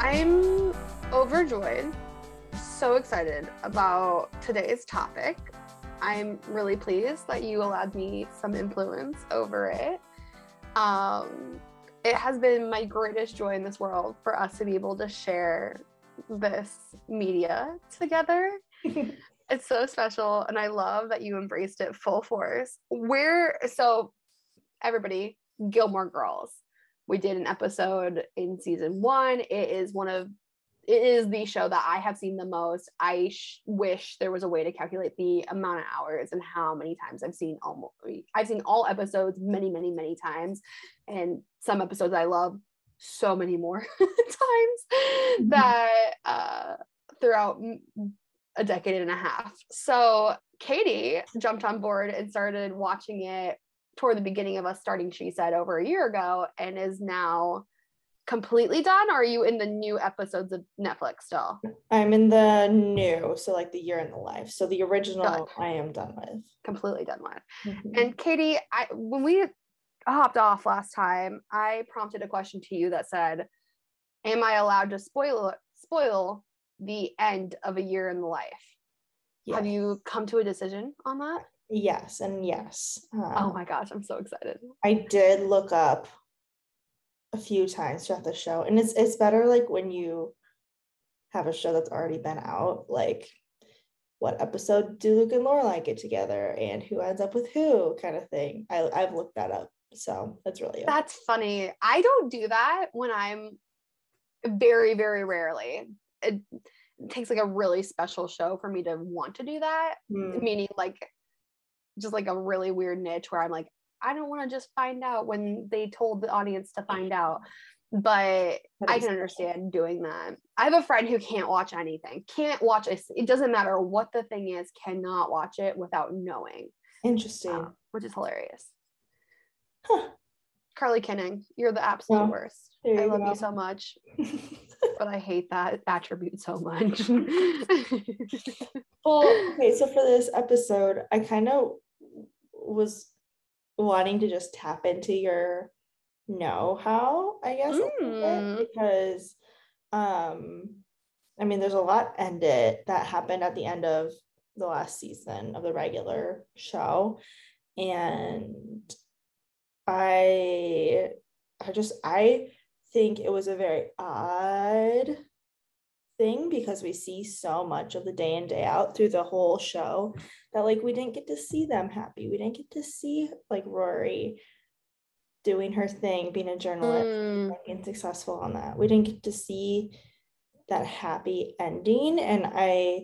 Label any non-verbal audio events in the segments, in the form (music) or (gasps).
I'm overjoyed, so excited about today's topic. I'm really pleased that you allowed me some influence over it. Um, it has been my greatest joy in this world for us to be able to share this media together. (laughs) it's so special, and I love that you embraced it full force. Where, so everybody, Gilmore Girls. We did an episode in season one. It is one of it is the show that I have seen the most. I sh- wish there was a way to calculate the amount of hours and how many times I've seen almost I've seen all episodes many many many times and some episodes I love so many more (laughs) times mm-hmm. that uh throughout a decade and a half. So Katie jumped on board and started watching it toward the beginning of us starting She Said over a year ago and is now completely done or are you in the new episodes of netflix still? I'm in the new so like the year in the life. So the original done. i am done with. Completely done with. Mm-hmm. and katie i when we hopped off last time i prompted a question to you that said am i allowed to spoil spoil the end of a year in the life? Yes. have you come to a decision on that? Yes and yes. Um, oh my gosh i'm so excited. I did look up a few times throughout the show. And it's it's better like when you have a show that's already been out like what episode do Luke and Lorelai get together and who ends up with who kind of thing. I, I've looked that up so that's really that's funny. I don't do that when I'm very very rarely. It, it takes like a really special show for me to want to do that. Mm. meaning like just like a really weird niche where I'm like I don't want to just find out when they told the audience to find out. But I can understand doing that. I have a friend who can't watch anything, can't watch it. It doesn't matter what the thing is, cannot watch it without knowing. Interesting. Uh, which is hilarious. Huh. Carly Kinning, you're the absolute oh, worst. I love go. you so much, (laughs) but I hate that attribute so much. well, (laughs) okay, so for this episode, I kind of was wanting to just tap into your know-how, I guess, mm. because um I mean there's a lot ended that happened at the end of the last season of the regular show. And I I just I think it was a very odd thing because we see so much of the day in day out through the whole show that like we didn't get to see them happy. We didn't get to see like rory doing her thing being a journalist mm. being successful on that. We didn't get to see that happy ending and i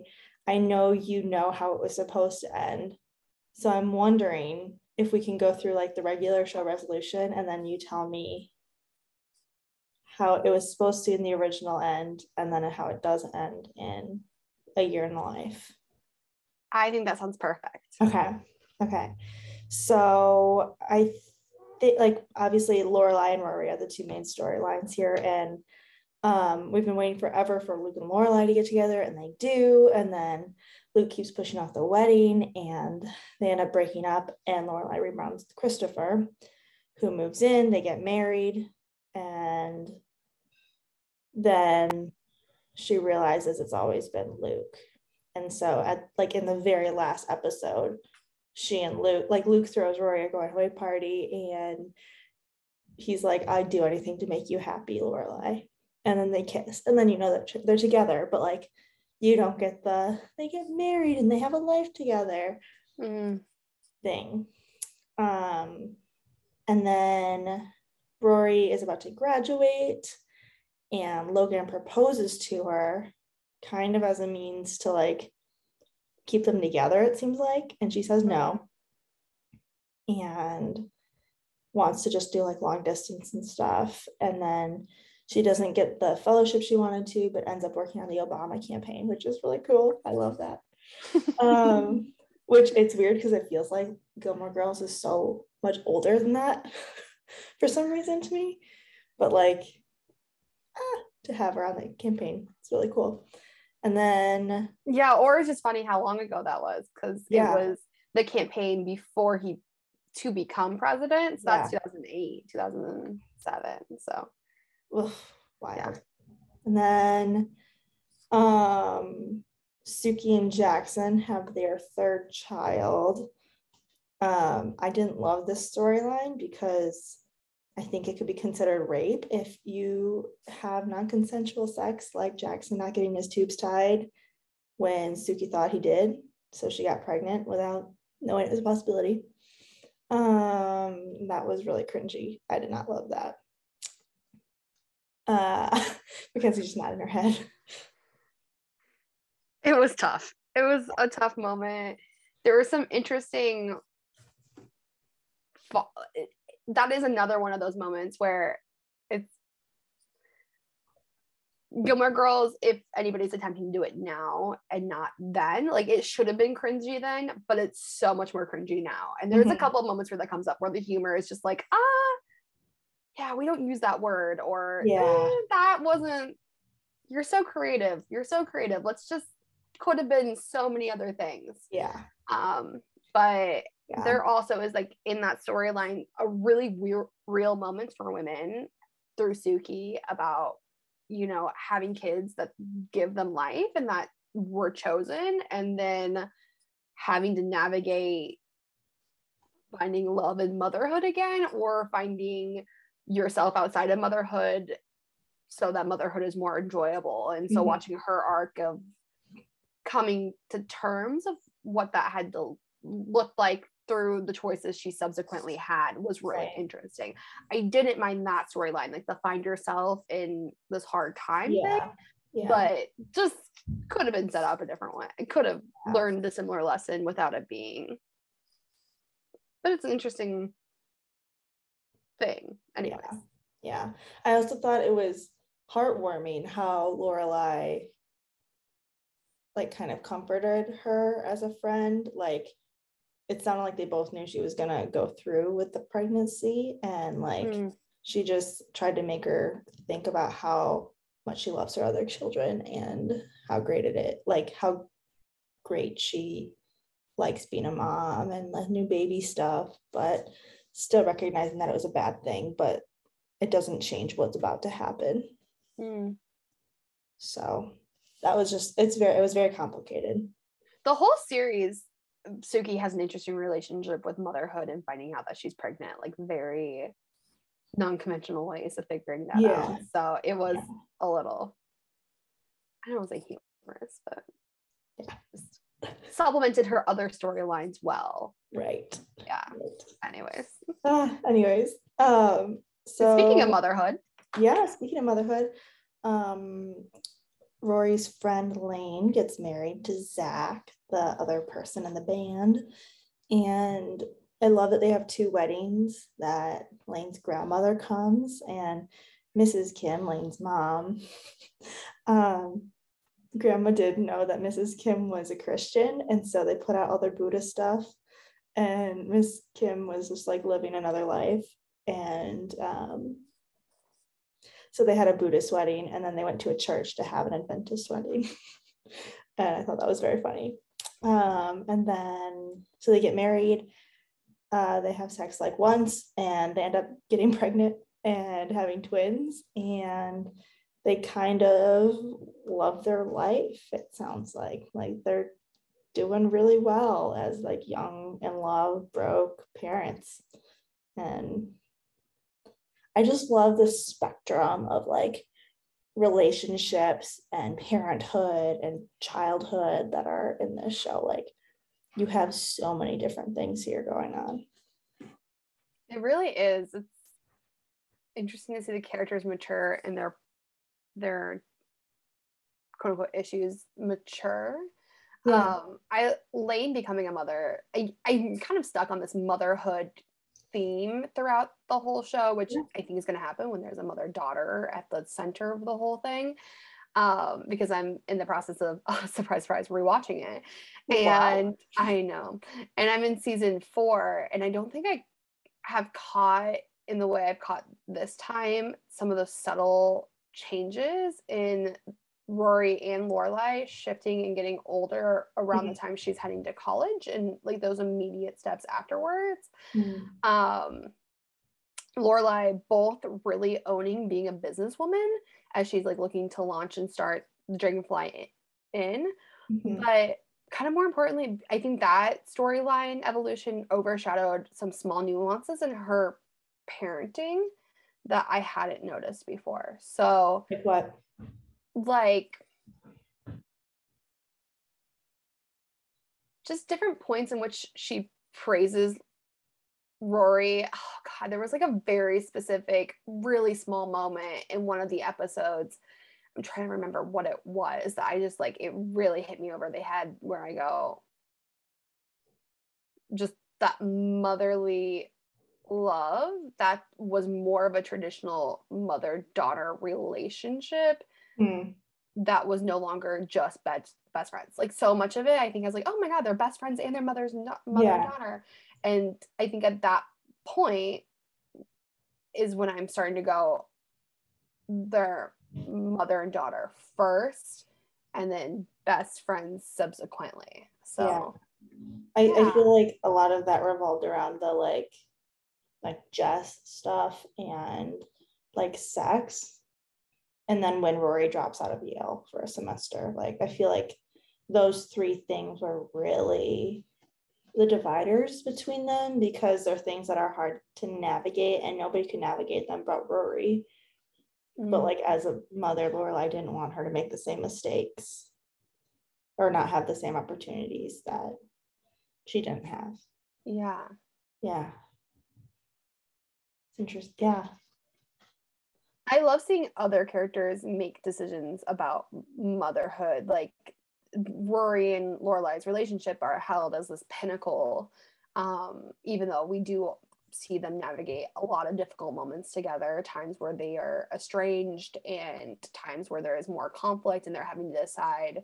i know you know how it was supposed to end. So i'm wondering if we can go through like the regular show resolution and then you tell me how it was supposed to in the original end and then how it does end in a year in the life. I think that sounds perfect. Okay. Okay. So I think like obviously Lorelai and Rory are the two main storylines here. And um, we've been waiting forever for Luke and Lorelai to get together, and they do. And then Luke keeps pushing off the wedding, and they end up breaking up. And Lorelai rebounds Christopher, who moves in. They get married, and then she realizes it's always been Luke. And so at like in the very last episode, she and Luke, like Luke throws Rory a going away party and he's like, I'd do anything to make you happy, Lorelai. And then they kiss. And then you know that they're together, but like you don't get the they get married and they have a life together mm. thing. Um and then Rory is about to graduate and Logan proposes to her kind of as a means to like keep them together it seems like and she says no. And wants to just do like long distance and stuff. And then she doesn't get the fellowship she wanted to but ends up working on the obama campaign which is really cool. I love that. (laughs) Um which it's weird because it feels like gilmore girls is so much older than that (laughs) for some reason to me. But like ah, to have her on the campaign, it's really cool. And then yeah, or it's just funny how long ago that was because Yeah. it was the campaign before he to become president. So that's 2008, 2007. So wild. Yeah. And then um Sookie and Jackson have their third child. Um, I didn't love this storyline because I think it could be considered rape if you have non-consensual sex, like Jackson not getting his tubes tied when Sookie thought he did. So she got pregnant without knowing it was a possibility. Um, that was really cringy. I did not love that. Uh, (laughs) Mackenzie's just in her head. it was tough. It was a tough moment. There were some interesting. That is another one of those moments where it's Gilmore Girls. If anybody's attempting to do it now and not then, like it should have been cringy then, but it's so much more cringy now. And there's a Mhm. couple of moments where that comes up where the humor is just like, ah, yeah, we don't use that word, or Yeah. "Eh, that wasn't. You're so creative. You're so creative. Let's just could have been so many other things. Yeah. Um, but Yeah. there also is like in that storyline a really real real moments for women through Sookie about you know having kids that give them life and that were chosen and then having to navigate finding love in motherhood again or finding yourself outside of motherhood so that motherhood is more enjoyable and so Mhm. watching her arc of coming to terms of what that had to look like through the choices she subsequently had was really Right. interesting. I didn't mind that storyline, like the find yourself in this hard time thing, Yeah. Yeah. but just could have been set up a different way. I could have Yeah. learned a similar lesson without it being. But it's an interesting thing. anyway. Yeah. Yeah. I also thought it was heartwarming how Lorelai like kind of comforted her as a friend. Like it sounded like they both knew she was gonna go through with the pregnancy and like Mm. she just tried to make her think about how much she loves her other children and how great it is like how great she likes being a mom and the new baby stuff but still recognizing that it was a bad thing but it doesn't change what's about to happen Mm. so that was just it's very it was very complicated The whole series, Sookie has an interesting relationship with motherhood and finding out that she's pregnant, like very non-conventional ways of figuring that Yeah. out. So it was Yeah. a little, I don't want to say humorous, but Yeah. just supplemented her other storylines well. right, Yeah. right. Anyways, Ah, anyways um so speaking of motherhood, yeah speaking of motherhood um rory's friend lane gets married to zach the other person in the band. And i love that they have two weddings that lane's grandmother comes and mrs kim lane's mom. (laughs) Um grandma did know that mrs kim was a christian and so they put out all their buddhist stuff. And miss kim was just like living another life. And um so they had a Buddhist wedding and then they went to a church to have an Adventist wedding. (laughs) and I thought that was very funny. Um, and then, so they get married, uh, they have sex like once and they end up getting (laughs) pregnant and having twins. And they kind of love their life, it sounds like. Like they're doing really well as like young in love, broke parents. And I just love the spectrum of like relationships and parenthood and childhood that are in this show. Like you have so many different things here going on. it really is. It's interesting to see the characters mature and their their quote unquote issues mature. Yeah. Um, I Lane becoming a mother. I I'm kind of stuck on this motherhood theme throughout the whole show, which Yeah. I think is going to happen when there's a mother daughter at the center of the whole thing. Um, because I'm in the process of (laughs) surprise, surprise, rewatching it, Wow. and I know, and I'm in season four, and I don't think I have caught in the way I've caught this time some of the subtle changes in Rory and Lorelai shifting and getting older around mm-hmm. the time she's heading to college and like those immediate steps afterwards. Mm-hmm. Um Lorelai both really owning being a businesswoman as she's like looking to launch and start the Dragonfly Inn, Mm-hmm. But kind of more importantly, I think that storyline evolution overshadowed some small nuances in her parenting that I hadn't noticed before. So, like what? Like, just different points in which she praises Rory. Oh, God, there was like a very specific, really small moment in one of the episodes I'm trying to remember what it was I just like it really hit me over the head where I go just that motherly love that was more of a traditional mother daughter relationship mm. that was no longer just best best friends like so much of it i think i was like oh my god they're best friends and their mother's not mother yeah. and daughter and i think at that point is when i'm starting to go they're mother and daughter first and then best friends subsequently so yeah. I, yeah. I feel like a lot of that revolved around the like like Jess stuff and like sex and then when rory drops out of yale for a semester like i feel like those three things were really the dividers between them because they're things that are hard to navigate and nobody could navigate them but rory Mm-hmm. But like as a mother, Lorelai didn't want her to make the same mistakes or not have the same opportunities that she didn't have. Yeah. Yeah. It's interesting. Yeah. I love seeing other characters make decisions about motherhood. Like Rory and Lorelai's relationship are held as this pinnacle, um, even though we do see them navigate a lot of difficult moments together times where they are estranged and times where there is more conflict and they're having to decide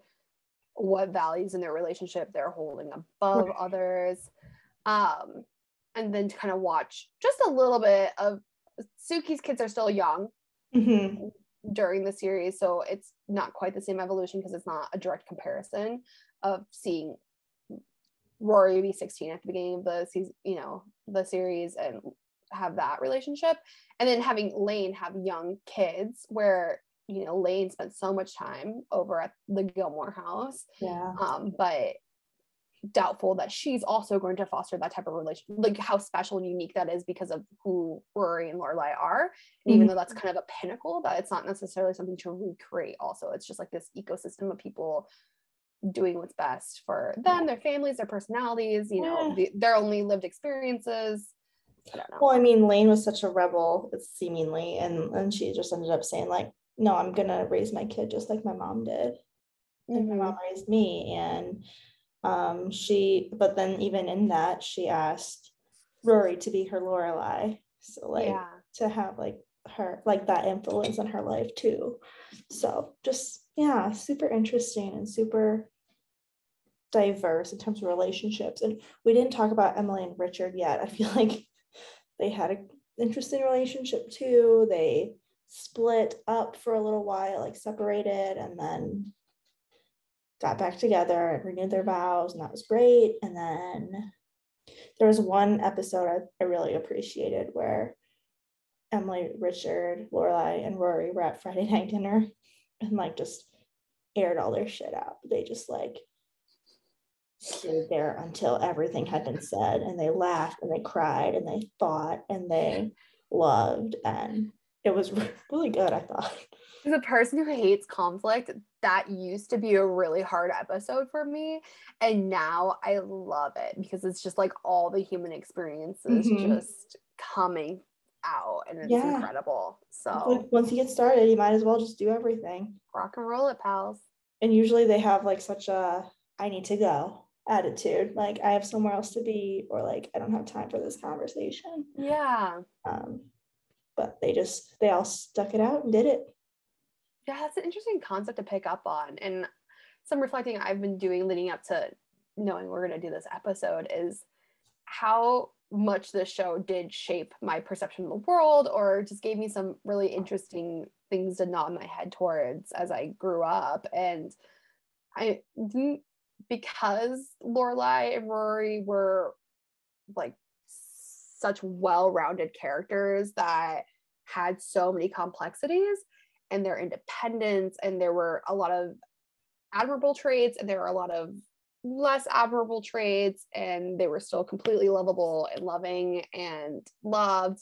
what values in their relationship they're holding above right. others um and then to kind of watch just a little bit of Sookie's kids are still young mm-hmm. during the series so it's not quite the same evolution because it's not a direct comparison of seeing Rory be 16 at the beginning of the season, you know, the series and have that relationship. And then having Lane have young kids where, you know, Lane spent so much time over at the Gilmore house. Yeah. Um, but doubtful that she's also going to foster that type of relationship, like how special and unique that is because of who Rory and Lorelai are. And even mm-hmm. though that's kind of a pinnacle, that it's not necessarily something to recreate. Also, it's just like this ecosystem of people doing what's best for them, their families, their personalities, you know, yeah. the, their only lived experiences. I don't know. Well, I mean, Lane was such a rebel, seemingly, and and she just ended up saying like, "No, I'm gonna raise my kid just like my mom did, like mm-hmm. my mom raised me." And um, she, but then even in that, she asked Rory to be her Lorelai, so like yeah. to have like her like that influence in her life too. So just yeah, super interesting and super diverse in terms of relationships. And we didn't talk about Emily and Richard yet. I feel (laughs) like they had an interesting relationship too. They split up for a little while, like separated, and then got back together and renewed their vows, and that was great. And then there was one episode I, I really appreciated where Emily, Richard, Lorelai, and Rory were at Friday (laughs) night dinner and like just aired all their shit out. They just like stayed there until everything had been said and they laughed and they cried and they fought and they loved and it was (laughs) really good i thought as a person who hates conflict that used to be a really hard episode for me and now i love it because it's just like all the human experiences mm-hmm. just coming out and it's yeah. incredible so like once you get started you might as well just do everything. Rock and roll it pals. And usually they have like such a i need to go attitude like i have somewhere else to be or like i don't have time for this conversation. Yeah. Um but they just they all stuck it out and did it yeah that's an interesting concept to pick up on and some reflecting i've been doing leading up to knowing we're going to do this episode is how much this show did shape my perception of the world or just gave me some really interesting things to nod my head towards as I grew up. And I didn't, because Lorelai and Rory were like such well-rounded characters that had so many complexities and their independence and there were a lot of admirable traits and there were a lot of less admirable traits and they were still completely lovable and loving and loved.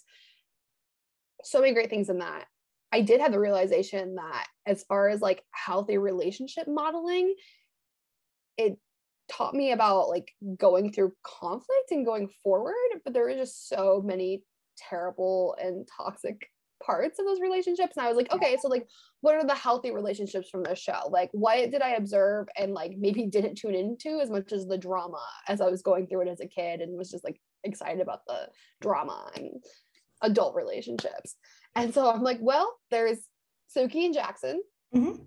So many great things in that. I did have the realization that as far as like healthy relationship modeling it taught me about like going through conflict and going forward but there were just so many terrible and toxic parts of those relationships and i was like okay so like what are the healthy relationships from this show? Like what did i observe and like maybe (laughs) didn't tune into as much as the drama as i was going through it as a kid and was just like excited about the drama and adult relationships. And so i'm like well there's sookie and jackson. Mm-hmm.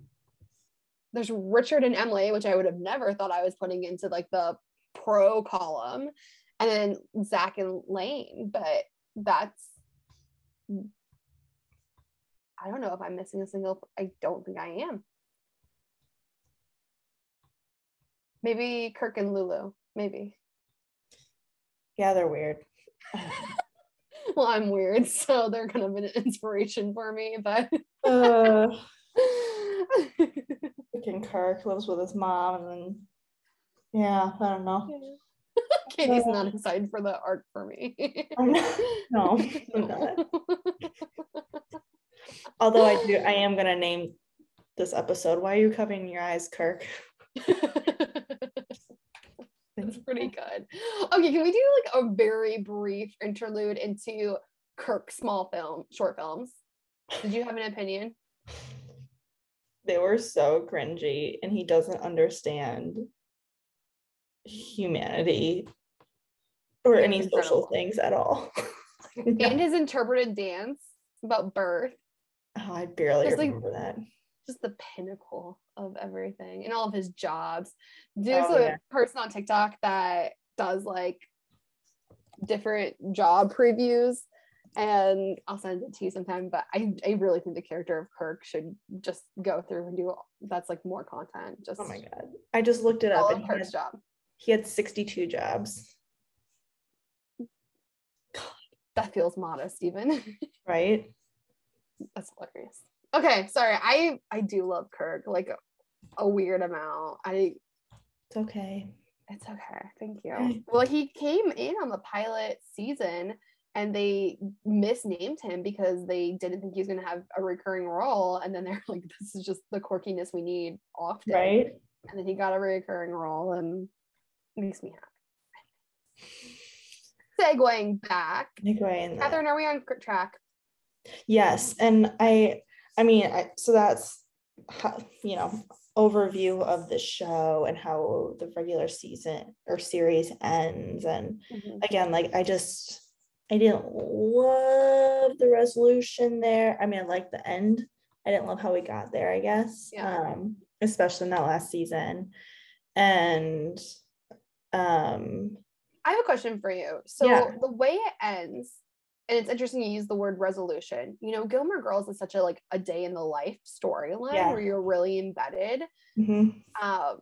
there's richard and emily which i would have never thought i was putting into like the pro column. And then zach and lane but that's I don't know if I'm missing a single. I don't think I am. Maybe Kirk and Lulu. Maybe. Yeah, they're weird. (laughs) well, I'm weird, so they're kind of an inspiration for me. But uh, (laughs) freaking Kirk lives with his mom, and then yeah, I don't know. Yeah. (laughs) Katie's not excited for the art for me. no, not. Although I do, I am gonna name this episode. Why are you covering your eyes, Kirk? (laughs) That's pretty good. Okay, can we do like a very brief interlude into Kirk small film, short films? Did you have an opinion? They were so cringy, and he doesn't understand humanity or any social things at all. (laughs) and his interpreted dance about birth Oh, I barely just remember like, that. Just the pinnacle of everything and all of his jobs. There's oh, a yeah. person on TikTok that does like different job previews and I'll send it to you sometime. But I, I really think the character of Kirk should just go through and do that's like more content. Just oh my god, I just looked it up. And Kirk's he had, job. He had 62 jobs. That feels modest, even. (laughs) Right that's hilarious. Okay, sorry. I I do love Kirk like a, a weird amount. I it's okay. It's okay. Thank you. Well, he came in on the pilot season and they misnamed him because they didn't think he was going to have a recurring role. And then they're (laughs) like, this is just the quirkiness we need often. Right. And then he got a recurring role and makes me happy. Segueing back. Segueing Catherine, are we on track? Yes, and I, I mean, I, so that's how, you know overview of the show and how the regular season or series ends, and mm-hmm. again, like I just I didn't love the resolution there. I mean, I like the end. I didn't love how we got there. I guess, yeah. um, especially in that last season, and um, I have a question for you. So yeah. the way it ends and it's interesting you use the word resolution. You know, Gilmore Girls is such a like a day in the life storyline yeah. where you're really embedded. Mm-hmm. Um,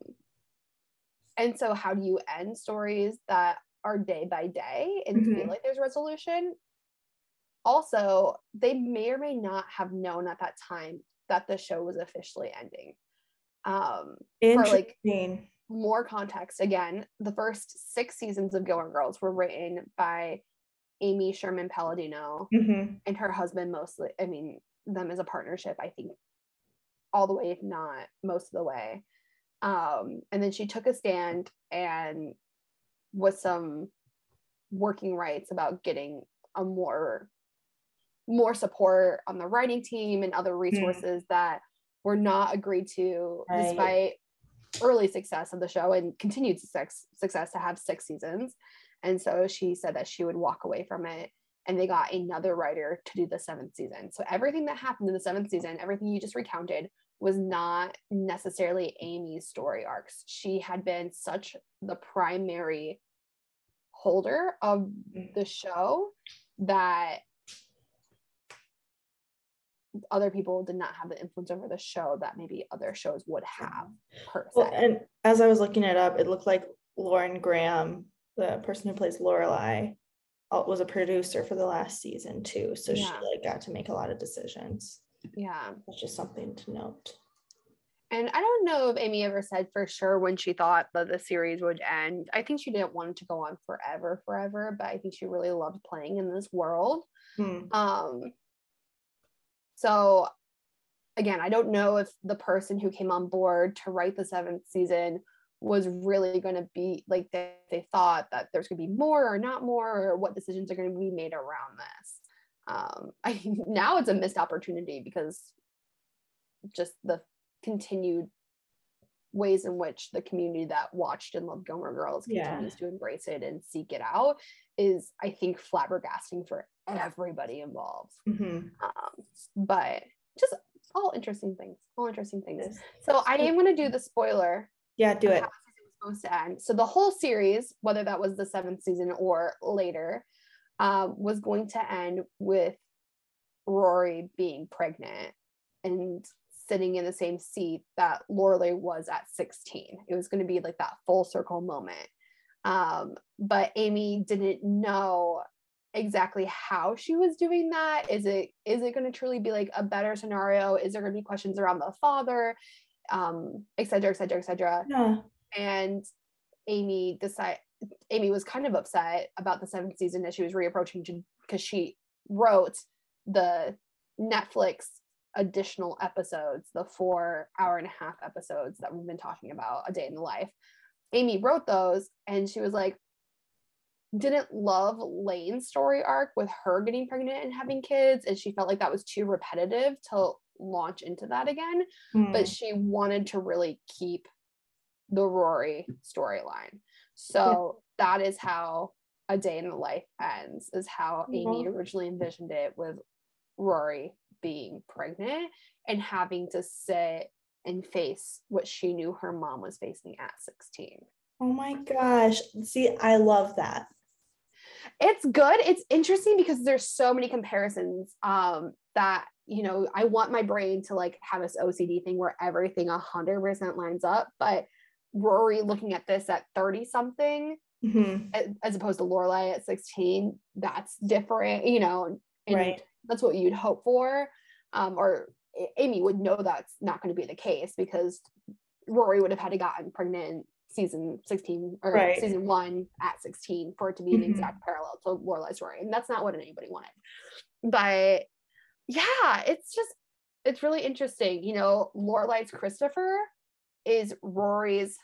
and so, how do you end stories that are day by day and mm-hmm. feel like there's resolution? Also, they may or may not have known at that time that the show was officially ending. Um, for like more context, again, the first six seasons of Gilmore Girls were written by Amy Sherman Palladino mm-hmm. and her husband mostly, I mean, them as a partnership, I think all the way, if not most of the way. Um, and then she took a stand and with some working rights about getting a more more support on the writing team and other mm-hmm. resources mm. that were not agreed to right. despite early success of the show and continued success success to have six seasons and so she said that she would walk away from it and they got another writer to do the seventh season. So everything that happened in the seventh season, everything you just recounted, was not necessarily Amy's story arcs. She had been such the primary holder of Mm. the show that other people did not have the influence over the show that maybe other shows would have per se. Well, and as I was looking it up, it looked like Lauren Graham, the person who plays Lorelai, uh, was a producer for the last season too. So she like got to make a lot of decisions. yeah. That's just something to note. And I don't know if Amy ever said for sure when she thought that the series would end. I think she didn't want it to go on forever, forever, but I think she really loved playing in this world. Hmm. Um, so again, I don't know if the person who came on board to write the seventh season was really going to be like they, they thought that there's going to be more or not more or what decisions are going to be made around this. Um, (laughs) I now it's a missed opportunity because just the continued ways in which the community that watched and loved Gilmore Girls Yeah. continues to embrace it and seek it out is, I think, flabbergasting for everybody involved. Mhm. Um, but just all interesting things, all interesting things. So I am going to do the spoiler Yeah, do it. how the season was supposed to end. So the whole series, whether that was the seventh season or later, um, was going to end with Rory being pregnant and sitting in the same seat that Lorelai was at 16. It was going to be like that full circle moment. Um, but Amy didn't know exactly how she was doing that. Is it is it going to truly be like a better scenario? Is there going to be questions around the father? Um, et cetera, et cetera, et cetera Yeah. and Amy decide Amy was kind of upset about the seventh season that she was reapproaching because she wrote the Netflix additional episodes, the four hour and a half episodes that we've been talking about, a day in the life. Amy wrote those and she was like, didn't love Lane's story arc with her getting pregnant and having kids. And she felt like that was too repetitive to launch into that again Hmm. but she wanted to really keep the Rory storyline. So that is how a day in the life ends, is how Amy originally envisioned it with Rory being pregnant and having to sit and face what she knew her mom was facing at 16. Oh my gosh. See, I love that. it's good it's interesting because there's so many comparisons um that you know i want my brain to like have this ocd thing where everything 100% lines up but rory looking at this at 30 something Mhm. as opposed to lorelai at 16 that's different you know and Right. that's what you'd hope for um or amy would know that's not going to be the case because rory would have had to gotten pregnant season 16 or Right. season one at 16 for it to be an Mhm. exact parallel to Lorelai's story. And that's not what anybody wanted. But yeah, it's just it's really interesting. You know, Lorelai's Christopher is Rory's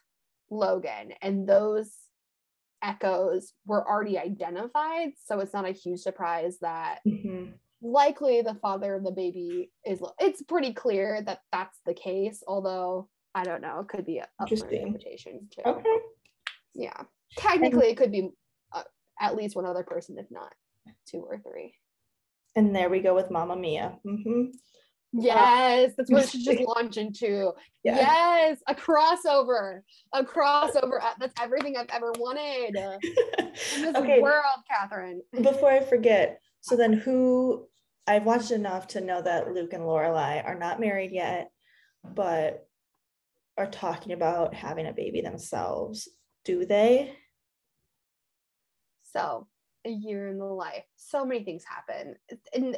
Logan, and those echoes were already identified. So it's not a huge surprise that Mhm. likely the father of the baby is it's pretty clear that that's the case although i don't know it could be a up for Interesting. interpretation too Okay. yeah technically it could be uh, at least one other person if not two or three And there we go with Mamma Mia. hmm yes that's what it should just (laughs) launch into Yeah. yes a crossover a crossover that's everything i've ever wanted (laughs) in this okay. world catherine (laughs) Before I forget, so then who I've watched enough to know that Luke and Lorelai are not married yet, but are talking about having a baby themselves. Do they? So, a year in the life, so many things happen. And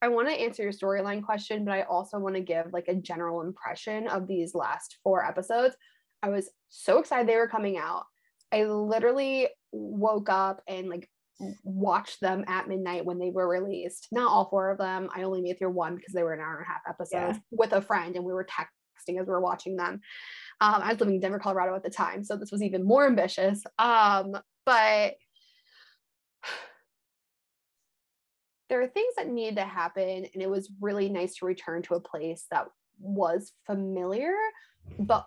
I want to answer your storyline question, but I also want to give like a general impression of these last four episodes. I was so excited they were coming out. I literally woke up and like watched them at midnight when they were released. Not all four of them. I only made through one because they were an hour and a half episodes with a friend and we were texting as we were watching them. Um, I was living in Denver, Colorado at the time, so this was even more ambitious. Um, but (sighs) there are things that needed to happen, and it was really nice to return to a place that was familiar, but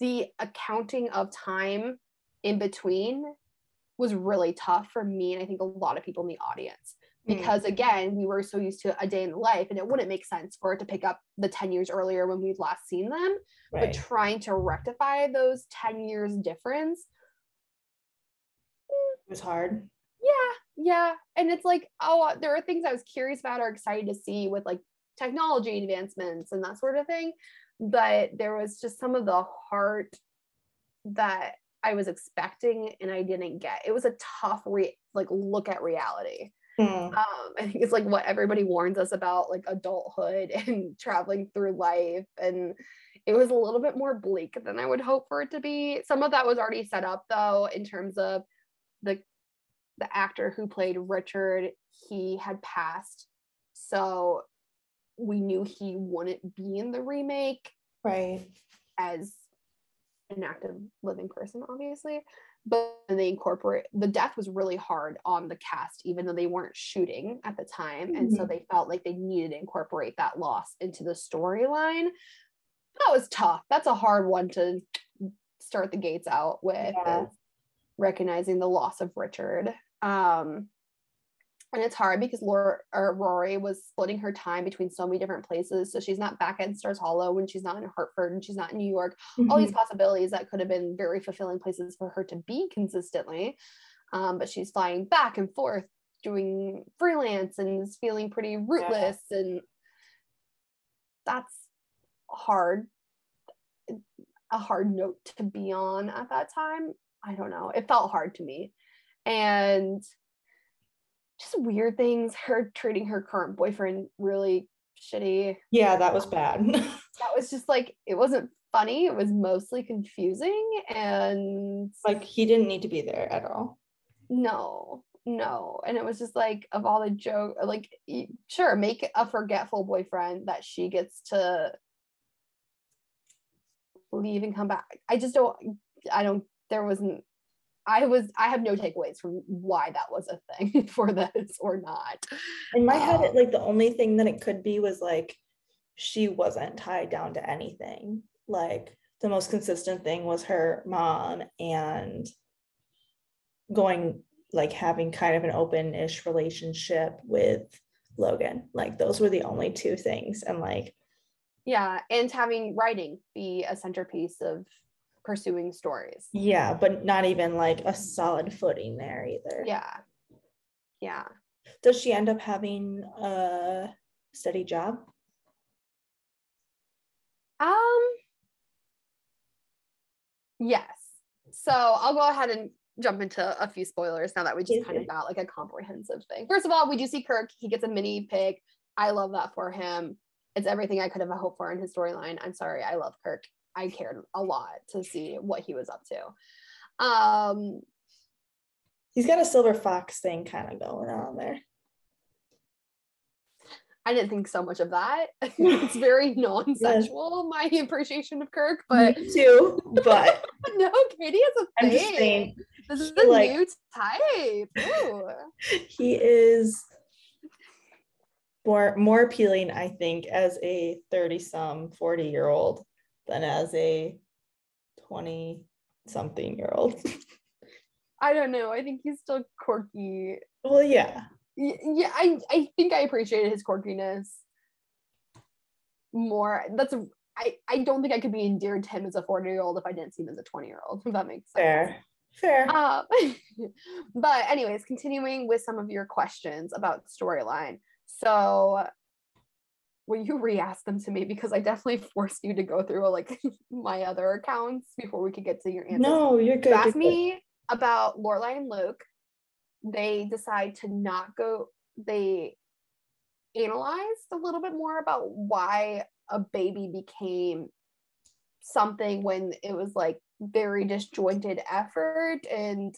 the accounting of time in between was really tough for me, and I think a lot of people in the audience. Mm. because again we were so used to a day in the life and it wouldn't make sense for it to pick up the 10 years earlier when we'd last seen them but trying to rectify those 10 years difference It was hard. Yeah, yeah. And it's like, oh, there are things I was curious about or excited to see with like technology advancements and that sort of thing. But there was just some of the heart that I was expecting and I didn't get. It was a tough re- like look at reality. Mm. Um, I think it's like what everybody warns us about, like adulthood (laughs) and traveling through life. And it was a little bit more bleak than I would hope for it to be. Some of that was already set up though, in terms of the the actor who played Richard, he had passed. So we knew he wouldn't be in the remake Right. as an active living person, obviously. But they incorporate the death was really hard on the cast, even though they weren't shooting at the time. And so Mhm. they felt like they needed to incorporate that loss into the storyline. That was tough. That's a hard one to start the gates out with, Yeah. recognizing the loss of Richard. Um, and it's hard because Laura or Rory was splitting her time between so many different places. So she's not back at Stars Hollow when she's not in Hartford and she's not in New York. All these Mhm. possibilities that could have been very fulfilling places for her to be consistently. Um, but she's flying back and forth doing freelance and is feeling pretty rootless and that's hard a hard note to be on at that time i don't know it felt hard to me and just weird things her treating her current boyfriend really shitty Yeah, that was bad. (laughs) that was just like it wasn't funny it was mostly confusing and like he didn't need to be there at all. no no and it was just like of all the joke like sure make a forgetful boyfriend that she gets to leave and come back i just don't i don't there wasn't i was i have no takeaways from why that was a thing (laughs) for this or not In my head, it, Um, like the only thing that it could be was like she wasn't tied down to anything. Like the most consistent thing was her mom and going like having kind of an open-ish relationship with Logan. Like those were the only two things. And like, yeah and having writing be a centerpiece of pursuing stories yeah, but not even like a solid footing there either. yeah yeah Does she end up having a steady job? Um yes. So I'll go ahead and jump into a few spoilers now that we just kind of got like a comprehensive thing. First of all, we do see Kirk. He gets a mini pig. I love that for him. It's everything I could have hoped for in his storyline. I'm sorry, I love Kirk. I cared a lot to see what he was up to. Um, He's got a silver fox thing kind of going on there. I didn't think so much of that. (laughs) (laughs) it's very non-sexual, my appreciation of Kirk, but Me too, but (laughs) no, Katie has a I'm thing. just saying This is he, a like- new type. Ooh. he is more more appealing, I think, as a 30 some 40 year old than as a 20 something year old. (laughs) I don't know. I think he's still quirky. well, yeah. Yeah, I, I think I appreciated his quirkiness more. That's a I, I don't think I could be endeared to him as a 40 year old if I didn't see him as a 20 year old, if that makes sense. Fair. Fair. Um, (laughs) but anyways, continuing with some of your questions about storyline. So will you re-ask them to me because I definitely (laughs) forced you to go through like (laughs) my other accounts before we could get to your answer. no, you're good. You good. me about Lorelai and Luke. They decide to not go. They analyzed a little bit more about why a baby became something when it was like very disjointed effort and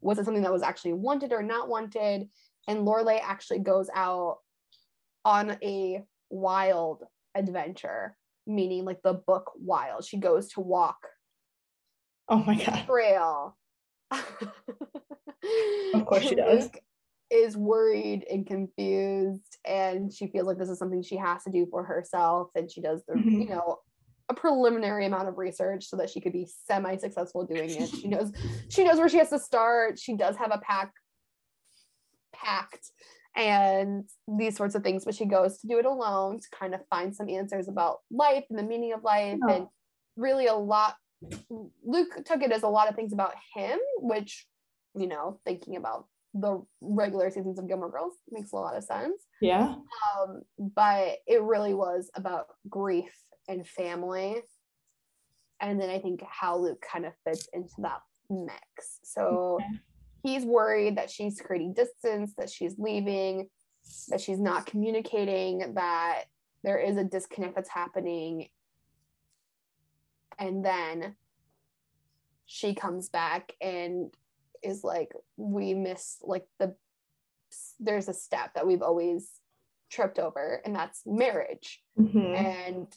was it something that was actually wanted or not wanted and Lorelai actually goes out on a wild adventure meaning like the book wild she goes to walk Oh my god. trail. Of course she does. Is worried and confused, and she feels like this is something she has to do for herself. And she does the, Mhm. you know, a preliminary amount of research so that she could be semi-successful doing it. She knows she knows where she has to start. She does have a pack packed and these sorts of things, but she goes to do it alone to kind of find some answers about life and the meaning of life Yeah. and really a lot Luke took it as a lot of things about him, which you know, thinking about the regular seasons of Gilmore Girls makes a lot of sense. Yeah. Um, but it really was about grief and family. And then I think how Luke kind of fits into that mix. So Okay. He's worried that she's creating distance, that she's leaving, that she's not communicating, that there is a disconnect that's happening. And then she comes back and is like, we miss like the there's a step that we've always tripped over, and that's marriage Mhm. and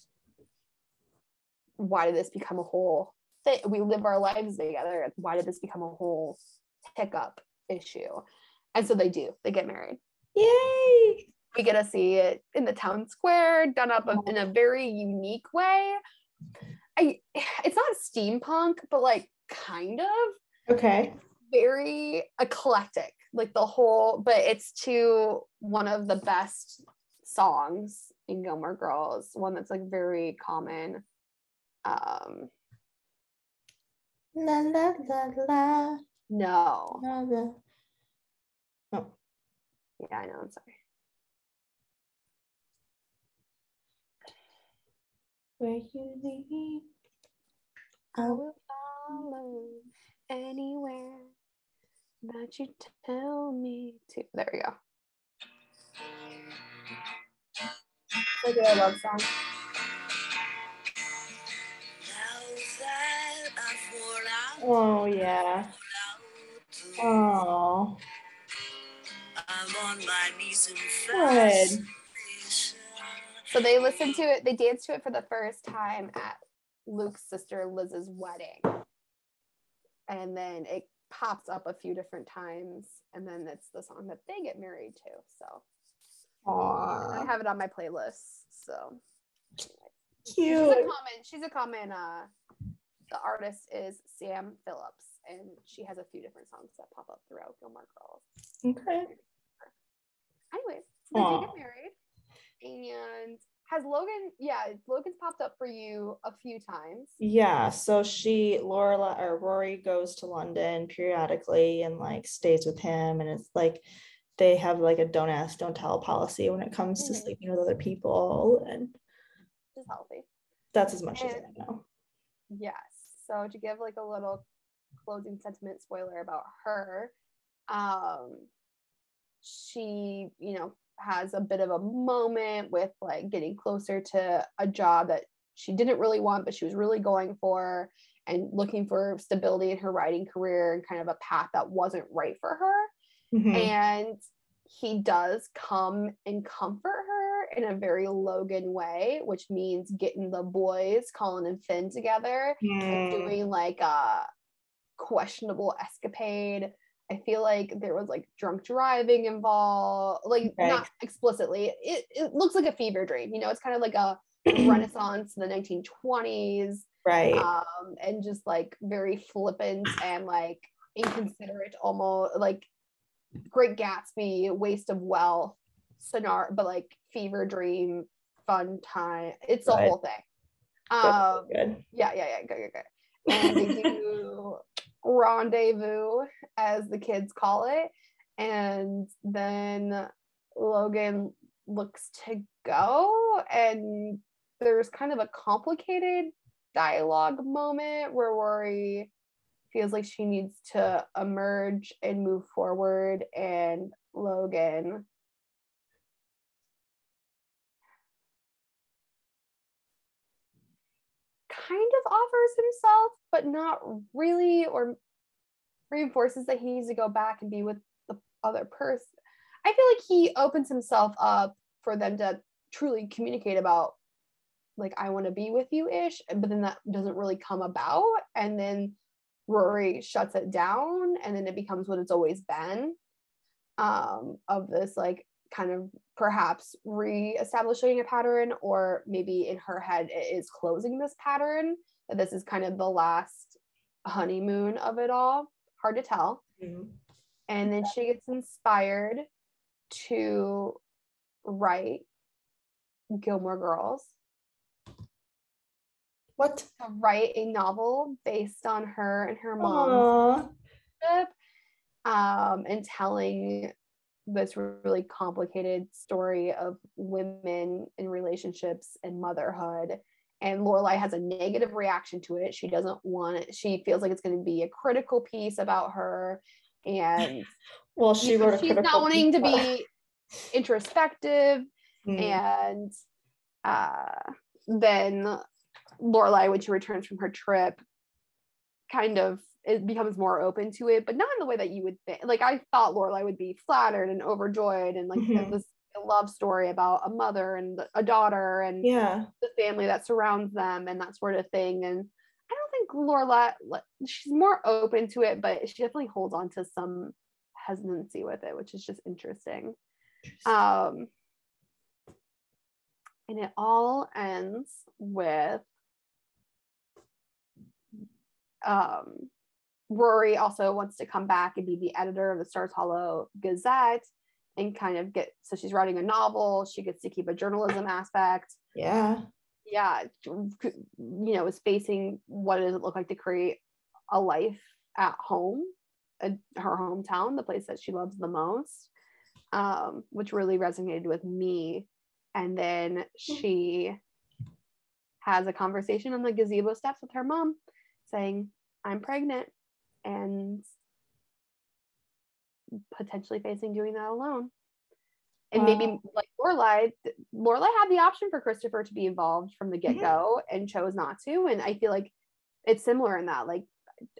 why did this become a whole thing we live our lives together why did this become a whole hiccup issue and so they do they get married Yay. we get to see it in the town square done up in a very unique way i it's not steampunk but like kind of Okay. very eclectic like the whole but it's to one of the best songs in gilmore girls one that's like very common um La la la la. No la, la. Oh, yeah i know i'm sorry where you lead. i I will follow anywhere that you tell me to there we go like a love song Oh yeah. Oh. I'm on my knees in Good. So they listened to it, they danced to it for the first time at Luke's sister Liz's wedding. And then it pops up a few different times. And then it's the song that they get married to. So I have it on my playlist. So cute. she's a common, she's a common uh the artist is Sam Phillips and she has a few different songs that pop up throughout Gilmore Girls. Okay. Anyways, so they get married. And has Logan, yeah, Logan's popped up for you a few times. Yeah, so she Laura or Rory goes to London periodically and like stays with him and it's like they have like a don't ask, don't tell policy when it comes to Mhm. sleeping with other people and is healthy. that's as much as I know. Yes. So to give like a little closing sentiment spoiler about her, um, she, you know, has a bit of a moment with like getting closer to a job that she didn't really want, but she was really going for and looking for stability in her writing career and kind of a path that wasn't right for her. Mhm. and he does come and comfort her in a very Logan way, which means getting the boys, Colin and Finn, together and Mm, doing like a questionable escapade. I feel like there was like drunk driving involved, like Okay. not explicitly. It, it looks like a fever dream, you know, it's kind of like a (clears throat) renaissance in the 1920s right. um and just like very flippant and like inconsiderate almost like great gatsby waste of wealth scenario but like fever dream fun time it's the Right. whole thing um good. yeah yeah yeah good good good and they do rendezvous as the kids call it. And then logan looks to go and there's kind of a complicated dialogue moment where rory feels like she needs to emerge and move forward and logan kind of offers himself but not really or reinforces that he needs to go back and be with the other person. I feel like he opens himself up for them to truly communicate about like i want to be with you ish but then that doesn't really come about and then rory shuts it down and then it becomes what it's always been um of this like kind of perhaps re-establishing a pattern or maybe in her head it is closing this pattern that this is kind of the last honeymoon of it all hard to tell Mhm. and then she gets inspired to write Gilmore Girls, What? to write a novel based on her and her mom Aw. um, and telling this really complicated story of women in relationships and motherhood. And Lorelai has a negative reaction to it. She doesn't want it. She feels like it's going to be a critical piece about her. And (sighs) well, she you know, wrote she's not wanting to be (laughs) introspective Mm. and uh, then Lorelai, when she returns from her trip, kind of it becomes more open to it, but not in the way that you would think. Like I thought Lorelai would be flattered and overjoyed, and like Mhm. this love story about a mother and a daughter and yeah. the family that surrounds them and that sort of thing. And I don't think Lorelai she's more open to it, but she definitely holds on to some hesitancy with it, which is just interesting. Um, and it all ends with um, Rory also wants to come back and be the editor of the Stars Hollow Gazette and kind of get so she's writing a novel. She gets to keep a journalism aspect. yeah. Yeah, you know, is facing what does it look like to create a life at home, at her hometown, the place that she loves the most, um, which really resonated with me. And then she has a conversation on the gazebo steps with her mom saying, I'm pregnant and potentially facing doing that alone. And maybe like Lorelai, Lorelai had the option for Christopher to be involved from the mm-hmm. get go and chose not to. And I feel like it's similar in that. Like,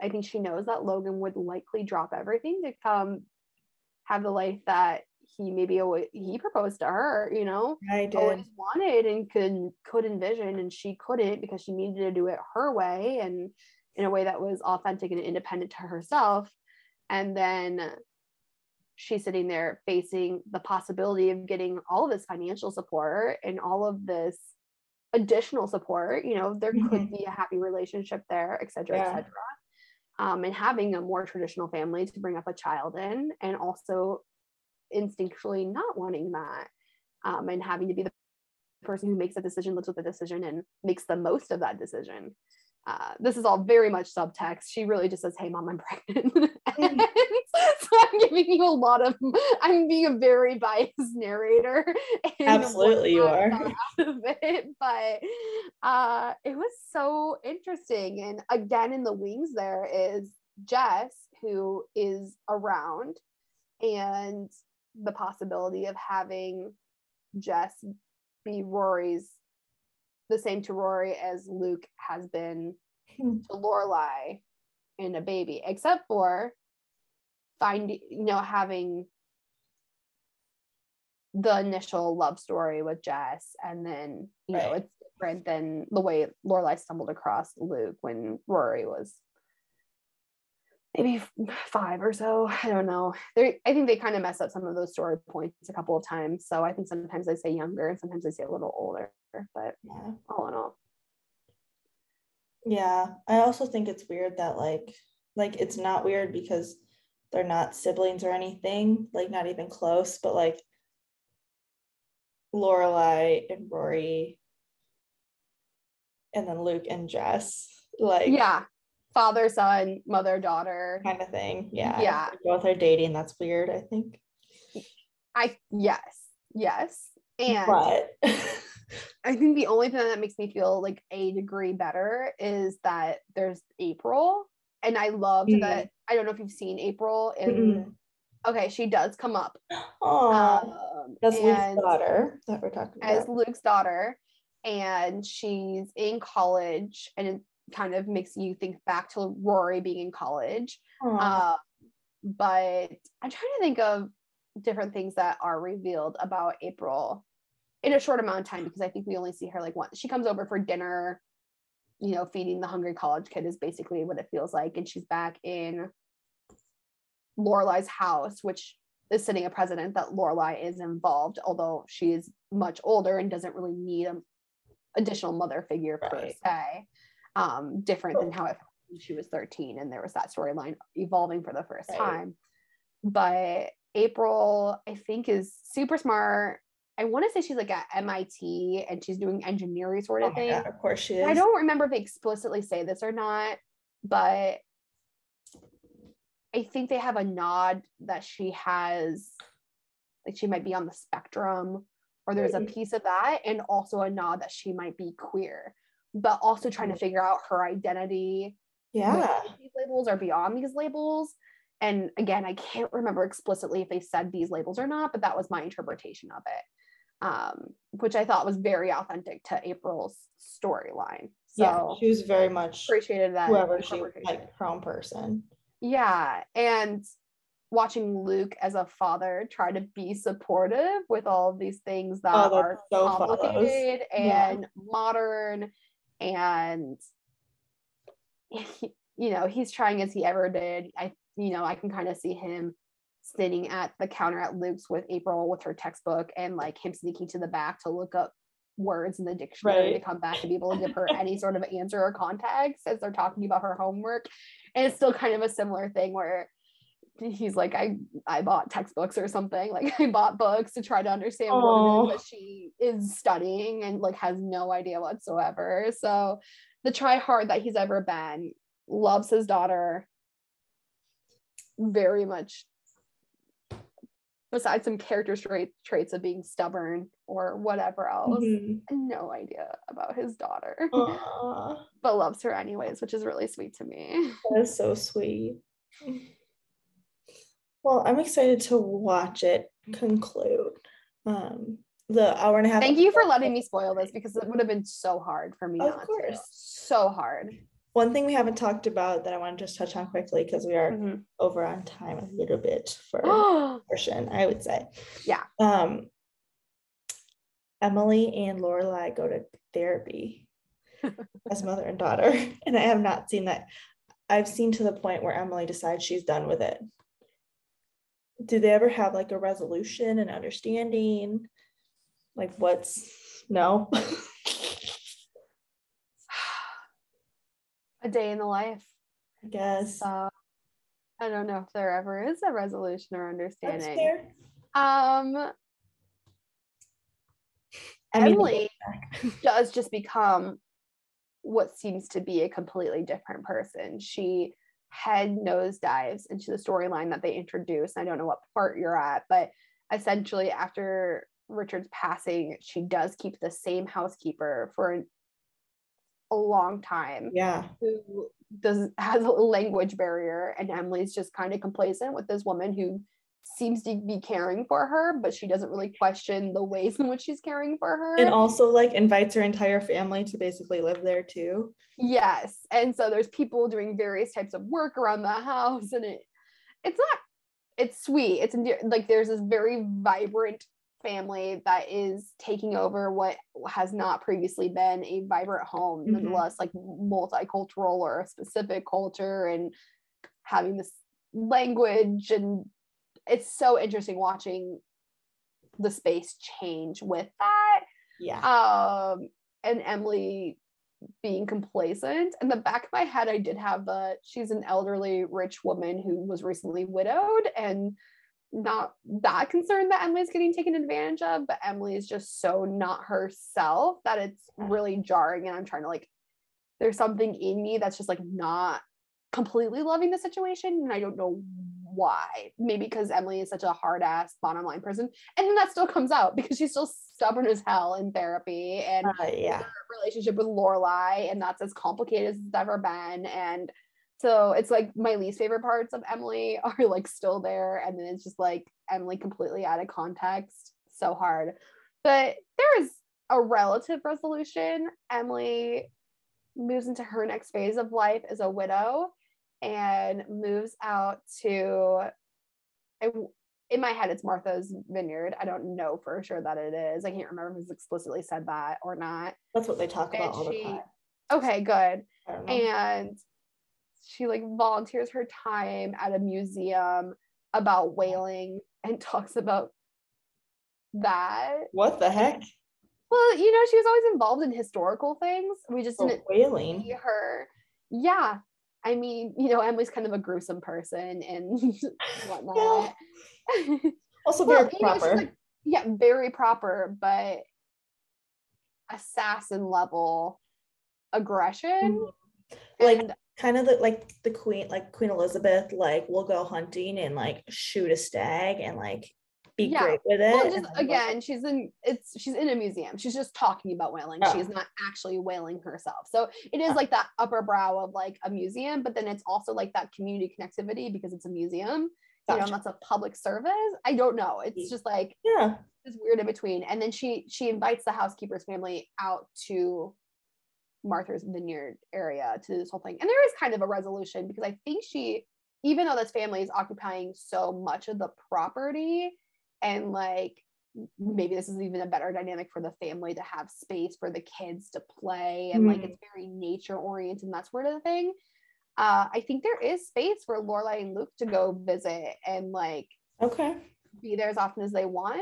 I think she knows that Logan would likely drop everything to come have the life that he maybe always, he proposed to her, you know, I did. always wanted and could could envision, and she couldn't because she needed to do it her way and in a way that was authentic and independent to herself. And then she's sitting there facing the possibility of getting all of this financial support and all of this additional support you know there could be a happy relationship there et cetera et cetera. Um, and having a more traditional family to bring up a child in and also instinctually not wanting that um, and having to be the person who makes a decision looks at the decision and makes the most of that decision uh, this is all very much subtext. She really just says, "Hey, mom, I'm pregnant." (laughs) And so I'm giving you a lot of. I'm being a very biased (laughs) narrator. Absolutely, you are. it, (laughs) but uh, it was so interesting. And again, in the wings, there is Jess, who is around, and the possibility of having Jess be Rory's the same to Rory as Luke has been Hmm. to Lorelai in a baby, except for finding, you know, having the initial love story with Jess, and then you know it's different than the way Lorelai stumbled across Luke when Rory was maybe five or so. I don't know. They, I think they kind of mess up some of those story points a couple of times. So I think sometimes they say younger, and sometimes they say a little older. But Yeah. all in all, Yeah. I also think it's weird that like like it's not weird because they're not siblings or anything, like not even close, but like Lorelai and Rory and then Luke and Jess, like yeah, father, son, mother, daughter. kind of thing. Yeah. Yeah. They both are dating. That's weird, I think. I yes, yes. And But (laughs) I think the only thing that makes me feel like a degree better is that there's April. And I loved Mm. that. I don't know if you've seen April okay, she does come up. (gasps) oh, Um, that's Luke's daughter that we're talking as. Luke's daughter, and she's in college, and it kind of makes you think back to Rory being in college. Uh, but I'm trying to think of different things that are revealed about April in a short amount of time because I think we only see her like once. She comes over for dinner, you know, feeding the hungry college kid is basically what it feels like, and she's back in Lorelai's house, which is sitting a president that Lorelai is involved, although she is much older and doesn't really need an additional mother figure per Right. se. Um, different than how it felt when she was 13 and there was that storyline evolving for the first Right. time. But April, I think, is super smart. I want to say she's like at MIT and she's doing engineering sort Oh of my thing. God, of course she is. I don't remember if they explicitly say this or not, but I think they have a nod that she has, like she might be on the spectrum, or there's a Mhm. piece of that, and also a nod that she might be queer, but also trying to figure out her identity Yeah. these labels are beyond these labels. And again, I can't remember explicitly if they said these labels or not, but that was my interpretation of it, um, which I thought was very authentic to April's storyline. So yeah. She was very much appreciated that. whoever she like her own person. Yeah, and watching Luke as a father try to be supportive with all of these things that Oh, are so follows. complicated Yeah. and modern and (laughs) you know, he's trying as he ever did. I you know, I can kind of see him sitting at the counter at Luke's with April with her textbook and like him sneaking to the back to look up words in the dictionary to come back to be able to give her any sort of answer or context as they're talking about her homework. And it's still kind of a similar thing where he's like, I I bought textbooks or something. (laughs) Like I bought books to try to understand what it Aw. she is studying and like has no idea whatsoever. So the try hard that he's ever been, loves his daughter very much besides some character trait, traits of being stubborn or whatever else Mhm. no idea about his daughter Aw, (laughs) but loves her anyways which is really sweet to me that is so sweet. Well, I'm excited to watch it conclude. Um, the hour and a half. thank you for letting me spoil this because it would have been so hard for me Of not to. course. so hard One thing we haven't talked about that I want to just touch on quickly because we are Mhm. over on time a little bit for (gasps) portion, I would say. Yeah. Um, Emily and Lorelai go to therapy (laughs) as mother and daughter, (laughs) and I have not seen that. I've seen to the point where Emily decides she's done with it. Do they ever have like a resolution and understanding? Like what's no? (laughs) a day in the life I guess. so i don't know if there ever is a resolution or understanding um I mean, Emily (laughs) does just become what seems to be a completely different person. She head nosedives into the storyline that they introduced. I don't know what part you're at, but essentially after Richard's passing, she does keep the same housekeeper for an, a long time yeah. who does (laughs) has a language barrier and Emily's just kind of complacent with this woman who seems to be caring for her but she doesn't really question the ways in which she's caring for her And also like invites her entire family to basically live there too. yes and so there's people doing various types of work around the house and it it's not it's sweet it's like there's this very vibrant family that is taking over what has not previously been a vibrant home Mhm. nonetheless like multicultural or a specific culture and having this language and it's so interesting watching the space change with that Yeah. um and emily being complacent in the back of my head i did have the she's an elderly rich woman who was recently widowed and not that concerned that emily's getting taken advantage of but emily is just so not herself that it's really jarring and i'm trying to like there's something in me that's just like not completely loving the situation and i don't know why maybe because emily is such a hard ass bottom line person and then that still comes out because she's still stubborn as hell in therapy and Uh, yeah. her relationship with Lorelai, and that's as complicated as it's ever been. And so it's like my least favorite parts of Emily (laughs) are like still there, and then it's just like Emily completely out of context. So hard. But there is a relative resolution. Emily moves into her next phase of life as a widow and moves out to I- in my head it's Martha's Vineyard. I don't know for sure that it is. I can't remember if it's explicitly said that or not. That's what they talk And about all the time. Okay, good. And she like volunteers her time at a museum about whaling and (laughs) talks about that. what the heck? Well, you know, she was always involved in historical things. We just Oh, didn't whaling. see her. Yeah. I mean, you know, Emily's kind of a gruesome person and (laughs) whatnot. (laughs) Also Well, very you know, she's, proper. like, yeah, very proper, but assassin level aggression. Mhm. Like and kind of the, like the queen, like Queen Elizabeth, like will go hunting and like shoot a stag and like be Yeah. great with it. Well, just then, like, again, she's in it's she's in a museum. She's just talking about whaling. Oh. She's not actually whaling herself. So it is oh. like that upper brow of like a museum, but then it's also like that community connectivity because it's a museum. You know, Gotcha. that's a public service. I don't know. It's just like yeah, it's weird in between. And then she she invites the housekeeper's family out to Martha's Vineyard area to this whole thing. And there is kind of a resolution because I think she, even though this family is occupying so much of the property, and like maybe this is even a better dynamic for the family to have space for the kids to play and like Mm. it's very nature oriented and that sort of thing. Uh, I think there is space for Lorelai and Luke to go visit and like okay, be there as often as they want.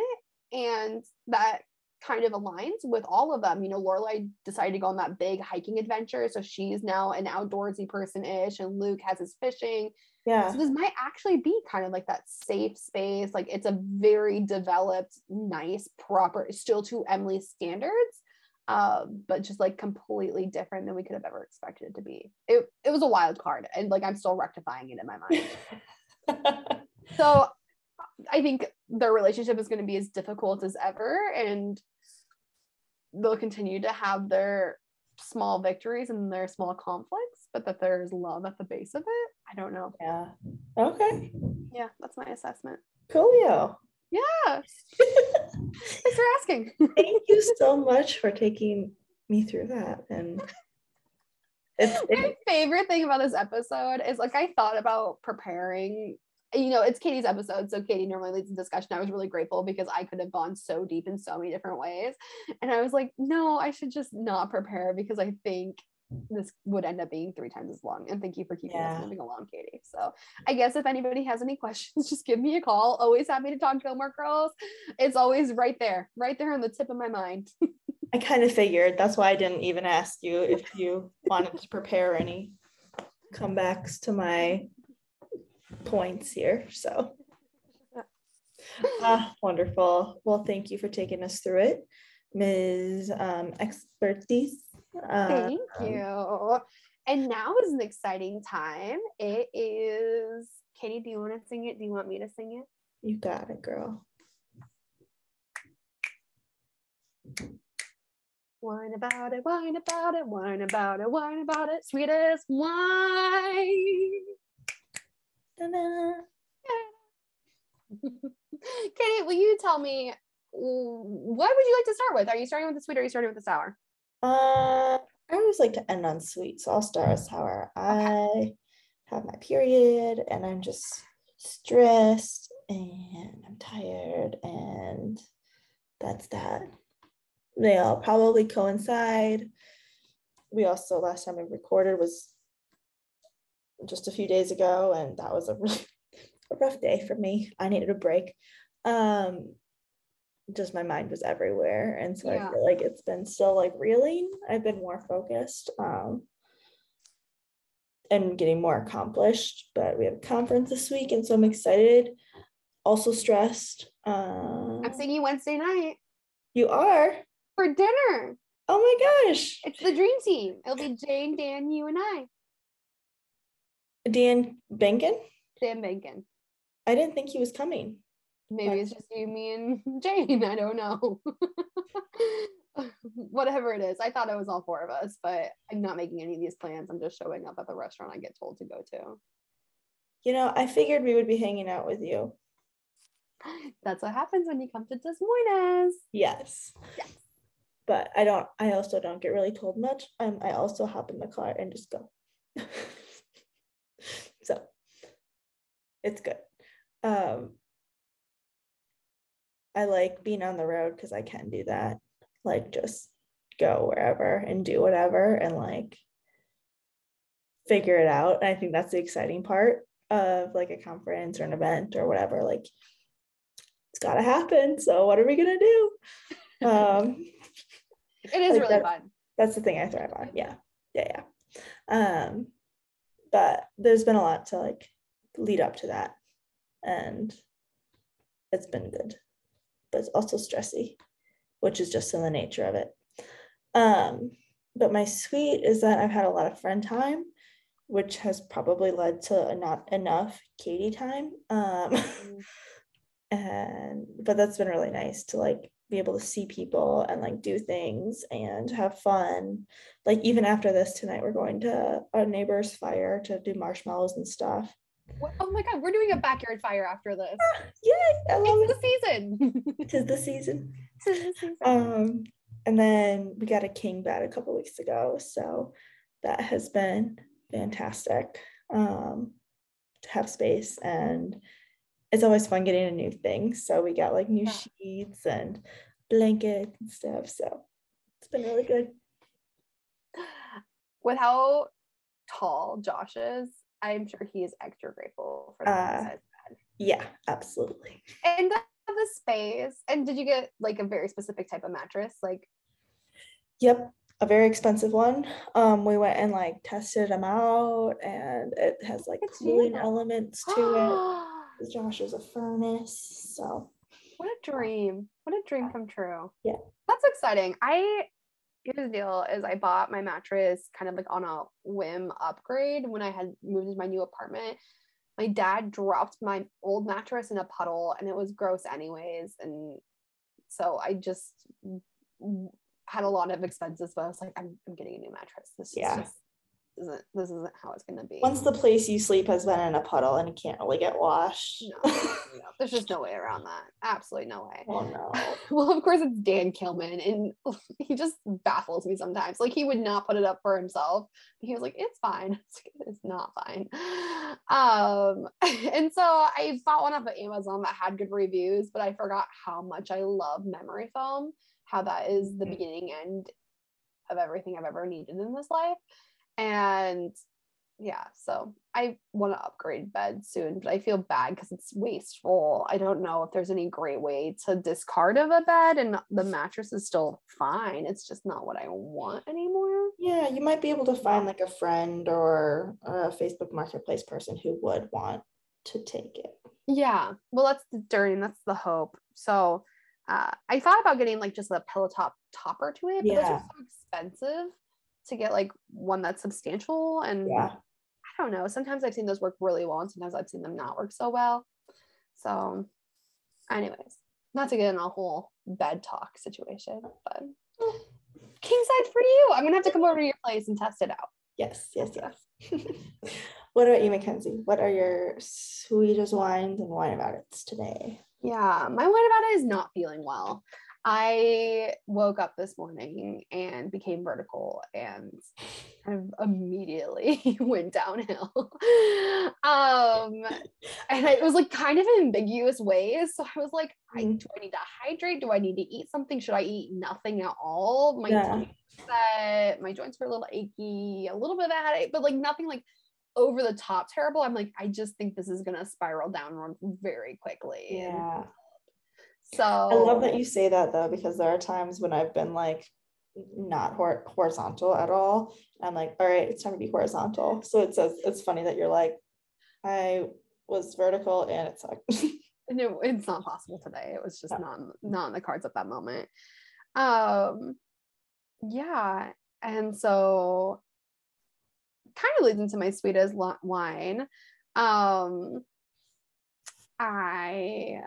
And that kind of aligns with all of them. You know, Lorelai decided to go on that big hiking adventure. So she's now an outdoorsy person ish, and Luke has his fishing. yeah, So this might actually be kind of like that safe space. Like it's a very developed, nice, proper, still to Emily's standards. Um, but just like completely different than we could have ever expected it to be. It it was a wild card, and like I'm still rectifying it in my mind. (laughs) So I think their relationship is going to be as difficult as ever, and they'll continue to have their small victories and their small conflicts, but that there's love at the base of it. I don't know. yeah, okay, Yeah, that's my assessment. coolio. Yeah. (laughs) Thanks for asking. Thank you so much for taking me through that, and it's my favorite thing about this episode is like I thought about preparing. You know, it's Katie's episode, so Katie normally leads the discussion. I was really grateful because I could have gone so deep in so many different ways. And I was like, no, I should just not prepare because I think this would end up being three times as long. And thank you for keeping Yeah. us moving along, Katie. So I guess if anybody has any questions, (laughs) just give me a call. Always happy to talk to Gilmore Girls. It's always right there, right there on the tip of my mind. (laughs) I kind of figured that's why I didn't even ask you if you wanted to prepare any comebacks to my points here. So, (laughs) ah, wonderful. Well, thank you for taking us through it, Ms. Um, Expertise. Uh, Thank you. And now is an exciting time. It is Katie, do you want to sing it? Do you want me to sing it? you got it, girl. Wine about it, wine about it, wine about it, wine about it, sweetest wine. Katie, will you tell me what would you like to start with? Are you starting with the sweet or are you starting with the sour? Uh, I always like to end on sweet, so I'll start with sour. I have my period and I'm just stressed and I'm tired, and that's that. They all probably coincide. We also, last time we recorded was just a few days ago, and that was a (laughs) really a rough day for me. I needed a break. Um, just my mind was everywhere and so Yeah. i feel like it's been still like reeling i've been more focused um and getting more accomplished but we have a conference this week and so i'm excited also stressed um I'm seeing you Wednesday night you are for dinner. oh my gosh It's the dream team. It'll be Jane, Dan, you, and I. dan benkin Dan Bacon. i didn't think he was coming Maybe it's just you, me, and (laughs) Jane. I don't know. (laughs) Whatever it is. I thought it was all four of us, but I'm not making any of these plans. I'm just showing up at the restaurant I get told to go to. you know i figured we would be hanging out with you (gasps) That's what happens when you come to Des Moines. yes Yes. but i don't i also don't get really told much um i also hop in the car and just go (laughs) so it's good um i like being on the road because i can do that like just go wherever and do whatever and like figure it out and i think that's the exciting part of like a conference or an event or whatever like it's got to happen so what are we gonna do um It is Like really that- fun. that's the thing I thrive on. Yeah. Yeah. Yeah. Um, but there's been a lot to like lead up to that. And it's been good. But it's also stressy, which is just in the nature of it. Um, but my sweet is that I've had a lot of friend time which has probably led to not enough Katie time. Um, (laughs) and but that's been really nice to like be able to see people and like do things and have fun. Like even after this tonight, we're going to a neighbor's fire to do marshmallows and stuff. What- Oh my god, we're doing a backyard fire after this. Yay! I love It's it. the season. (laughs) Tis the season. The season. Um, and then we got a king bed a couple weeks ago, so that has been fantastic. Um, to have space and it's always fun getting a new thing. So we got like new Yeah. sheets and blankets and stuff. So it's been really good. With how tall Josh is, I'm sure he is extra grateful for that. Uh. Yeah, absolutely. and the, the space. And did you get like a very specific type of mattress? Like, Yep, a very expensive one. Um, we went and like tested them out, and it has like at cooling you. elements to it. (gasps) Josh is a furnace, so what a dream. What a dream come true. Yeah. That's exciting. I here's the deal is I bought my mattress kind of like on a whim upgrade when I had moved into my new apartment. My dad dropped my old mattress in a puddle and it was gross anyways. And so I just had a lot of expenses, but I was like, I'm, I'm getting a new mattress. This is just isn't this isn't how it's gonna be. once the place you sleep has been in a puddle and it can't really get washed. no, no, there's just no way around that. Absolutely no way. oh no. (laughs) well, of course, it's Dan Kilman, and (laughs) he just baffles me sometimes. Like he would not put it up for himself. He was like, "It's fine." (laughs) It's, like, it's not fine. Um, and so I bought one off of Amazon that had good reviews, but I forgot how much I love memory foam. How that is the Mhm. beginning end of everything I've ever needed in this life, and yeah so i want to upgrade bed soon but i feel bad because it's wasteful. I don't know if there's any great way to discard of a bed and the mattress is still fine. It's just not what i want anymore. Yeah, you might be able to find like a friend or a Facebook marketplace person who would want to take it. yeah well that's the journey that's the hope. So uh, i thought about getting like just a pillow top topper to it but those Yeah. are so expensive to get like one that's substantial and Yeah. I don't know. Sometimes I've seen those work really well, and sometimes I've seen them not work so well. So, anyways, not to get in a whole bed talk situation, but (sighs) king size for you. I'm gonna have to come over to your place and test it out. Yes, yes, yes. (laughs) what about you, Mackenzie? What are your sweetest wines and wine about it today? Yeah, my wine about it is not feeling well. I woke up this morning and became vertical and kind of immediately (laughs) went downhill. (laughs) um and it was like kind of in ambiguous ways. So I was like, I, Mm. do I need to hydrate? Do I need to eat something? Should I eat nothing at all? My Yeah. was my joints were a little achy, a little bit of a headache, but like nothing like over the top terrible. I'm like, I just think this is gonna spiral downward very quickly. Yeah. So I love that you say that though, because there are times when I've been like not hor- horizontal at all. I'm like, all right, it's time to be horizontal. So it says it's funny that you're like, I was vertical and it sucked. (laughs) no, it's not possible today. It was just not not in the cards at that moment. Um yeah. And so kind of leads into my sweetest wine. Um I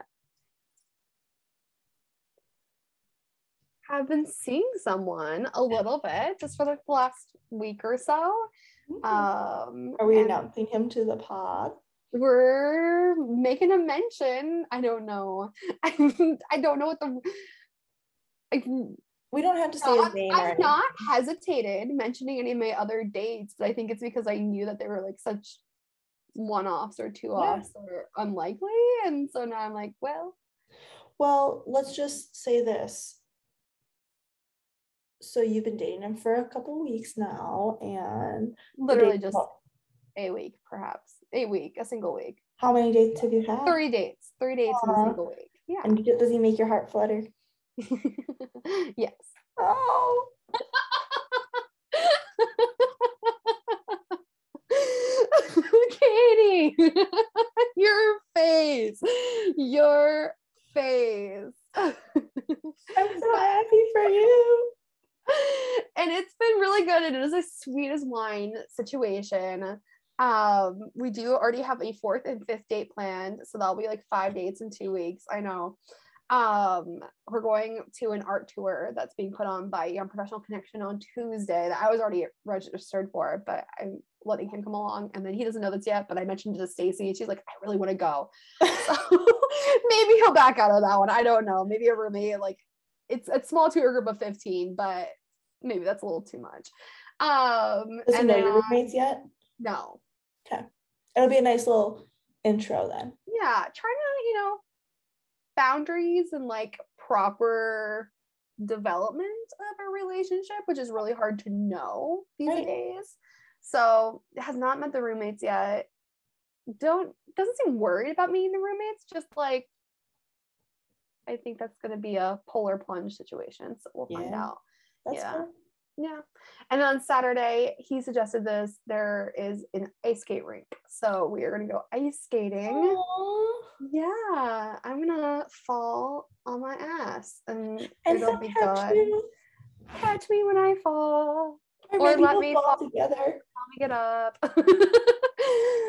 have been seeing someone a little bit just for the last week or so. Um are we announcing him to the pod? we're making a mention. I don't know. (laughs) I don't know what the. I, We don't have to say not, his name I've not hesitated mentioning any of my other dates, but I think it's because I knew that they were like such one-offs or two-offs or unlikely, and so now I'm like, well, Well, let's just say this. So you've been dating him for a couple weeks now, and literally just a week, perhaps a week, a single week, how many dates have you had? three dates, three dates in a single week. Yeah. And does he make your heart flutter? (laughs) yes. Oh, (laughs) Katie, (laughs) your face, your face. I'm so happy for you. And it's been really good. And it is a sweetest wine situation. Um, we do already have a fourth and fifth date planned, so that'll be like five dates in two weeks. I know. Um, we're going to an art tour that's being put on by Young Professional Connection on Tuesday that I was already registered for, but I'm letting him come along. And then he doesn't know this yet, but I mentioned it to Stacy, and she's like, I really want to go. (laughs) So (laughs) maybe he'll back out of that one. I don't know. Maybe a roommate, like it's a small tour group of 15, but maybe that's a little too much. Um, Does he and know your roommates yet? no, Okay. It'll be a nice little intro then. yeah, trying to, you know, boundaries and like proper development of a relationship, which is really hard to know these Right. days. So has not met the roommates yet. Don't doesn't seem worried about meeting the roommates, just like I think that's gonna be a polar plunge situation. So we'll find Yeah. out. That's Yeah. Yeah. And on Saturday, he suggested this. There is an ice skate rink. So we are going to go ice skating. Aw. Yeah. I'm going to fall on my ass and, And it'll be good. you. Catch me when I fall. Or, Or let me fall fall. together. Help me get up. (laughs)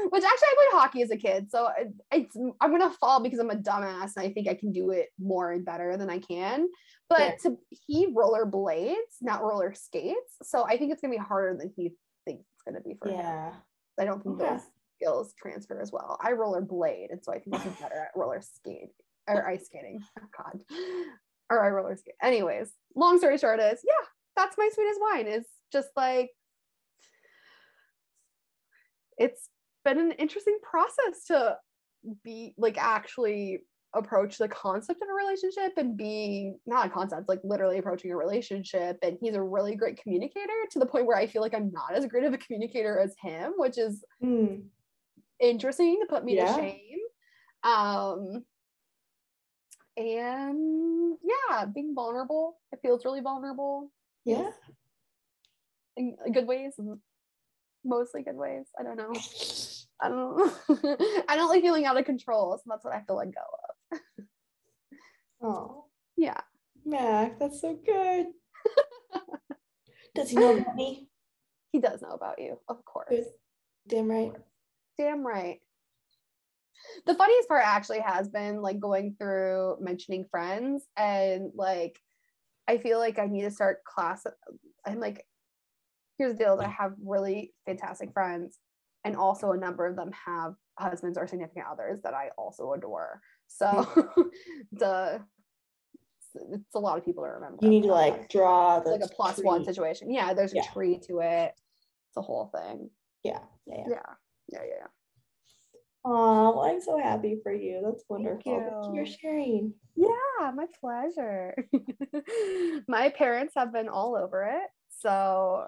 Which actually, I played hockey as a kid. So it's, I'm to fall because I'm a dumbass and I think I can do it more and better than I can. But Fair. to, he roller blades, not roller skates. So I think it's to be harder than he thinks it's to be for him. Yeah. I don't think Okay. those skills transfer as well. I roller blade, and so I think I'm (laughs) better at roller skate or ice skating. Oh God, or I roller skate. Anyways, long story short is yeah, that's my sweetest wine. Is just like it's been an interesting process to be like actually approach the concept of a relationship and being not a concept like literally approaching a relationship and he's a really great communicator to the point where i feel like i'm not as great of a communicator as him which is Hmm. interesting to put me Yeah. to shame um and yeah being vulnerable it feels really vulnerable Yeah. In good ways mostly good ways i don't know i don't (laughs) i don't like feeling out of control so that's what i have to let go of (laughs) Oh, yeah Mac, that's so good. Does he know about me? (laughs) he does know about you of course Good. Damn right. damn right the funniest part actually has been like going through mentioning friends and like i feel like i need to start class i'm like here's the deal i have really fantastic friends and also a number of them have husbands or significant others that i also adore so (laughs) the it's a lot of people to remember You need to like draw the like a plus one situation yeah there's a Yeah. tree to it it's a whole thing Yeah. Yeah. yeah. yeah yeah yeah. Aw, well, I'm so happy for you. That's wonderful. Thank you you. sharing. Yeah, my pleasure. (laughs) my parents have been all over it. So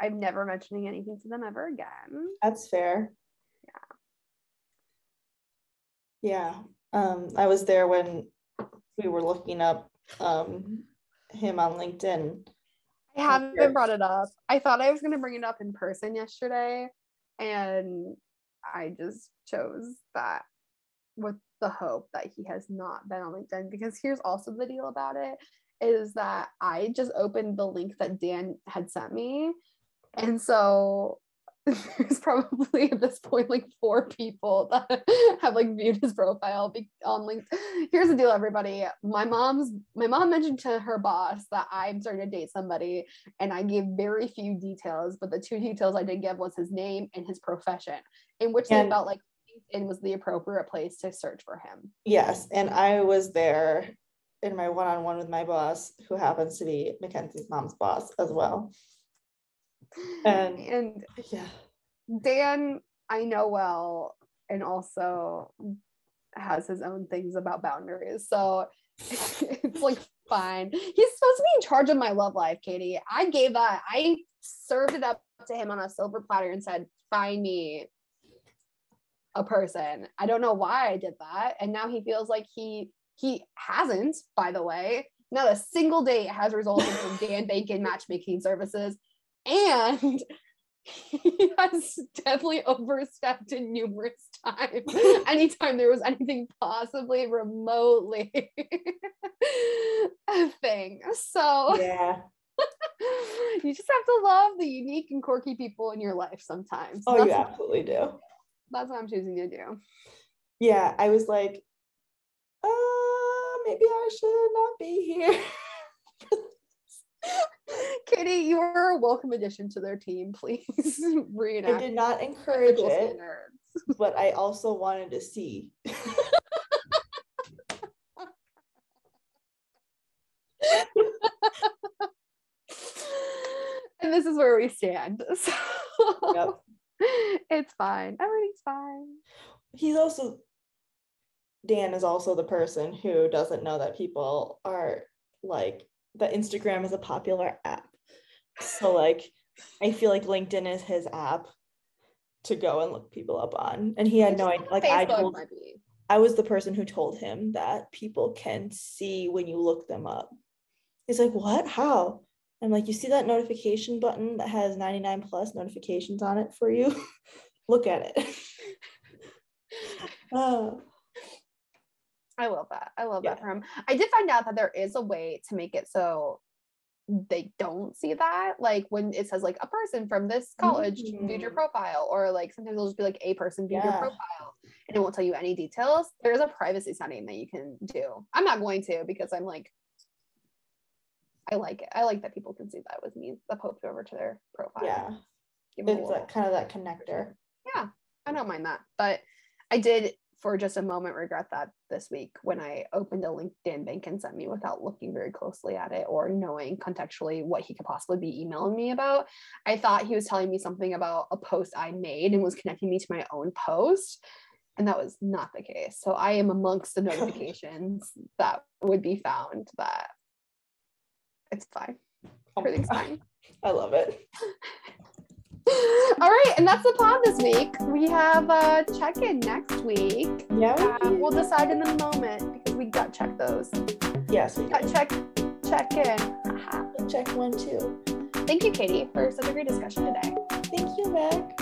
I'm never mentioning anything to them ever again. That's fair. Yeah. Yeah. Um, I was there when we were looking up um him on LinkedIn. I haven't Sure. brought it up. I thought I was going to bring it up in person yesterday. And I just chose that with the hope that he has not been on LinkedIn. Because here's also the deal about it is that I just opened the link that Dan had sent me. And so (laughs) there's probably at this point like four people that (laughs) have like viewed his profile on LinkedIn. Here's the deal, everybody. My mom's my mom mentioned to her boss that I'm starting to date somebody, and I gave very few details, but the two details I did give was his name and his profession, in which they felt like LinkedIn was the appropriate place to search for him. Yes, and I was there in my one-on-one with my boss, who happens to be Mackenzie's mom's boss as well. (laughs) And- and Yeah. Dan, I know well, and also has his own things about boundaries. So (laughs) it's like fine. He's supposed to be in charge of my love life, Katie. I gave that, I served it up to him on a silver platter and said, find me a person. I don't know why I did that. And now he feels like he he hasn't, by the way. Not a single date has resulted from Dan Bacon matchmaking services. And (laughs) he has definitely overstepped it numerous times. (laughs) Anytime there was anything possibly remotely (laughs) a thing. So Yeah. you just have to love the unique and quirky people in your life sometimes. Oh, that's, you absolutely do. that's what I'm choosing to do. Yeah, I was like, uh, maybe I should not be here. (laughs) Katie, you are a welcome addition to their team. Please (laughs) I did not encourage it, standards. (laughs) but I also wanted to see. and this is where we stand. So Yep. it's fine. Everything's fine. He's also Dan is also the person who doesn't know that people are like that Instagram is a popular app. So like I feel like LinkedIn is his app to go and look people up on. And he had no idea like I told. I was the person who told him that people can see when you look them up. He's like, What? How? I'm like, You see that notification button that has 99 plus notifications on it for you? (laughs) look at it. Oh, (laughs) I love that. I love Yeah. that for him. I did find out that there is a way to make it so they don't see that. Like when it says like a person from this college viewed your Mm. profile, or like sometimes it'll just be like a person viewed your profile and it won't tell you any details. There's a privacy setting that you can do. I'm not going to because I'm like I like it. I like that people can see that with me. The poke over to their profile. yeah. Give It's like kind of that connector. yeah, I don't mind that. But I did for just a moment regret that this week when I opened a LinkedIn Bankin sent me without looking very closely at it or knowing contextually what he could possibly be emailing me about. I thought he was telling me something about a post I made and was connecting me to my own post. And that was not the case. So I am amongst the (laughs) notifications that would be found that it's fine. Oh Everything's fine. I love it. (laughs) All right, and that's the pod this week. We have a check-in next week. Yeah. We uh, we'll decide in a moment because we gut check those. yes, we Gut do. check, check in. Check one, two. Thank you, Katie, for such a great discussion today. Thank you, Meg.